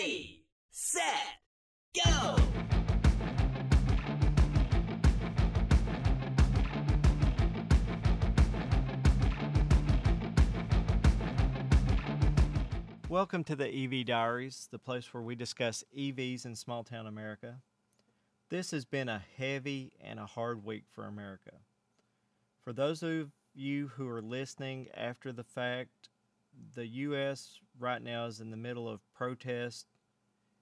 Ready, set, go! Welcome to the EV Diaries, the place where we discuss EVs in small town America. This has been a heavy and a hard week for America. For those of you who are listening after the fact, the U.S. right now is in the middle of protest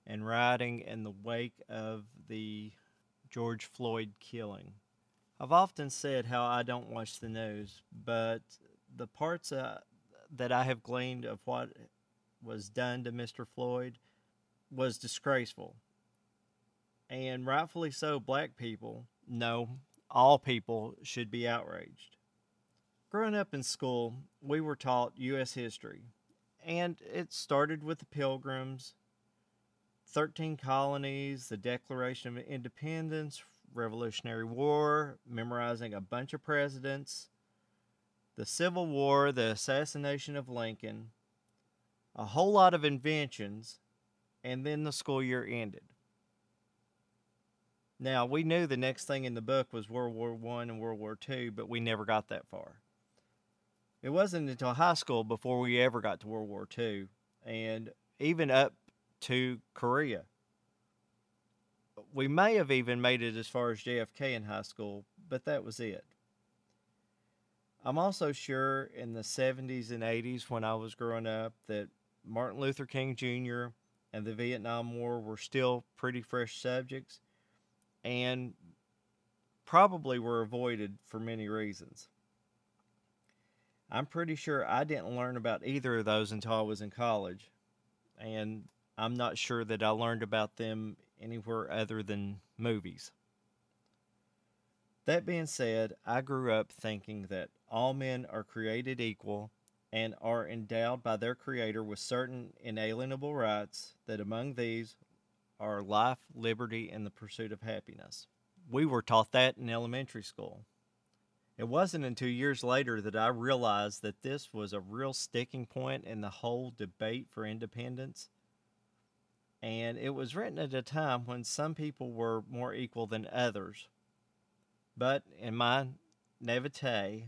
and rioting in the wake of the George Floyd killing. I've often said how I don't watch the news, but the parts uh, that I have gleaned of what was done to Mr. Floyd was disgraceful. And rightfully so, black people, no, all people should be outraged. Growing up in school, we were taught U.S. history, and it started with the Pilgrims, 13 colonies, the Declaration of Independence, Revolutionary War, memorizing a bunch of presidents, the Civil War, the assassination of Lincoln, a whole lot of inventions, and then the school year ended. Now, we knew the next thing in the book was World War One and World War Two, but we never got that far. It wasn't until high school before we ever got to World War II, and even up to Korea. We may have even made it as far as JFK in high school, but that was it. I'm also sure in the 70s and 80s when I was growing up that Martin Luther King Jr. and the Vietnam War were still pretty fresh subjects and probably were avoided for many reasons. I'm pretty sure I didn't learn about either of those until I was in college, and I'm not sure that I learned about them anywhere other than movies. That being said, I grew up thinking that all men are created equal and are endowed by their Creator with certain inalienable rights, that among these are life, liberty, and the pursuit of happiness. We were taught that in elementary school. It wasn't until years later that I realized that this was a real sticking point in the whole debate for independence. And it was written at a time when some people were more equal than others. But in my naivete,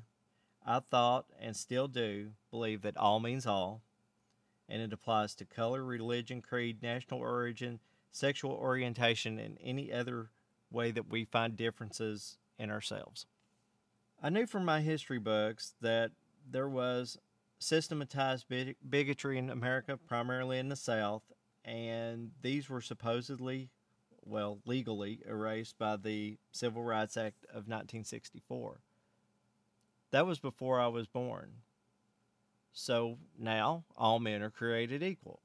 I thought and still do believe that all means all, and it applies to color, religion, creed, national origin, sexual orientation, and any other way that we find differences in ourselves. I knew from my history books that there was systematized bigotry in America, primarily in the South, and these were supposedly, well, legally erased by the Civil Rights Act of 1964. That was before I was born. So now all men are created equal.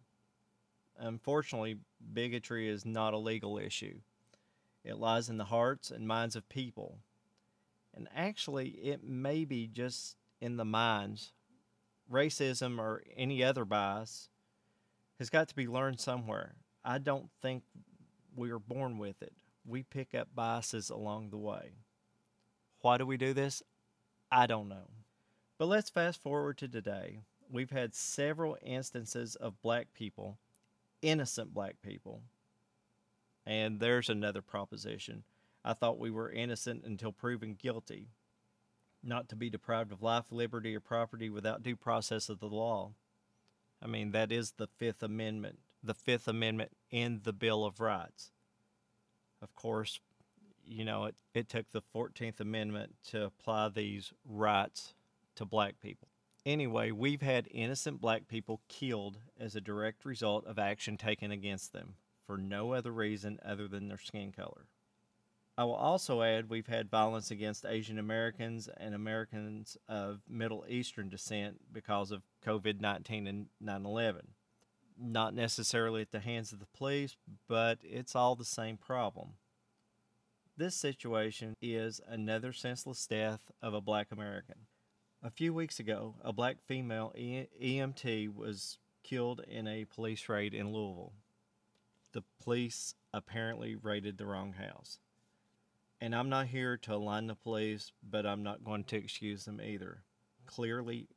Unfortunately, bigotry is not a legal issue. It lies in the hearts and minds of people. And actually, it may be just in the minds. Racism or any other bias has got to be learned somewhere. I don't think we are born with it. We pick up biases along the way. Why do we do this? I don't know. But let's fast forward to today. We've had several instances of black people, innocent black people. And there's another proposition. I thought we were innocent until proven guilty, not to be deprived of life, liberty, or property without due process of the law. I mean, that is the Fifth Amendment, the Fifth Amendment in the Bill of Rights. Of course, you know, it, it took the 14th Amendment to apply these rights to black people. Anyway, we've had innocent black people killed as a direct result of action taken against them for no other reason other than their skin color. I will also add we've had violence against Asian Americans and Americans of Middle Eastern descent because of COVID 19 and 9 11. Not necessarily at the hands of the police, but it's all the same problem. This situation is another senseless death of a black American. A few weeks ago, a black female EMT was killed in a police raid in Louisville. The police apparently raided the wrong house. And I'm not here to align the police, but I'm not going to excuse them either. Clearly,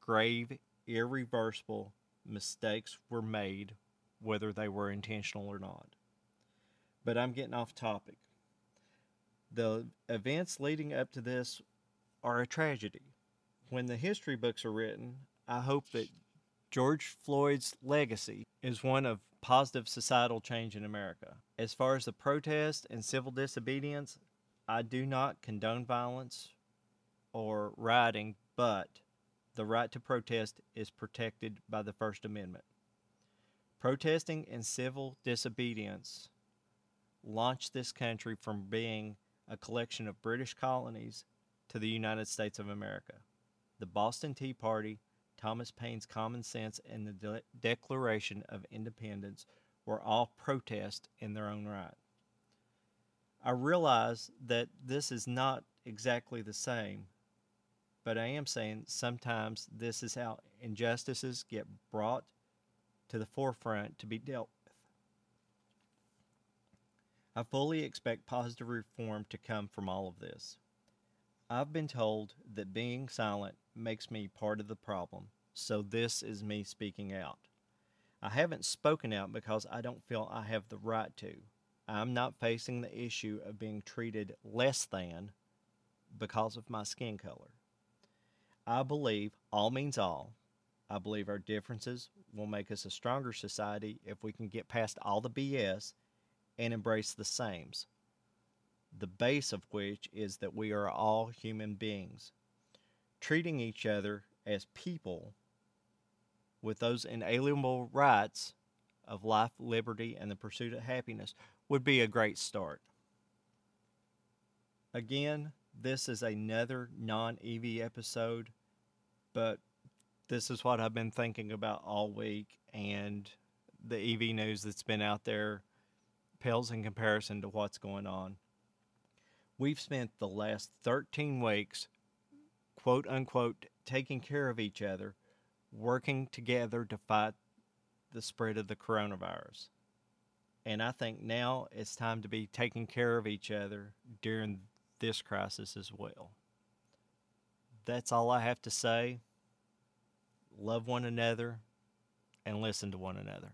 grave, irreversible mistakes were made whether they were intentional or not. But I'm getting off topic. The events leading up to this are a tragedy. When the history books are written, I hope that George Floyd's legacy is one of positive societal change in America. As far as the protest and civil disobedience, I do not condone violence or rioting, but the right to protest is protected by the First Amendment. Protesting and civil disobedience launched this country from being a collection of British colonies to the United States of America. The Boston Tea Party, Thomas Paine's common sense, and the De- Declaration of Independence were all protest in their own right. I realize that this is not exactly the same, but I am saying sometimes this is how injustices get brought to the forefront to be dealt with. I fully expect positive reform to come from all of this. I've been told that being silent makes me part of the problem, so this is me speaking out. I haven't spoken out because I don't feel I have the right to. I'm not facing the issue of being treated less than because of my skin color. I believe all means all. I believe our differences will make us a stronger society if we can get past all the BS and embrace the sames. The base of which is that we are all human beings. Treating each other as people with those inalienable rights of life, liberty, and the pursuit of happiness would be a great start. Again, this is another non EV episode, but this is what I've been thinking about all week, and the EV news that's been out there pales in comparison to what's going on. We've spent the last 13 weeks, quote unquote, taking care of each other, working together to fight the spread of the coronavirus. And I think now it's time to be taking care of each other during this crisis as well. That's all I have to say. Love one another and listen to one another.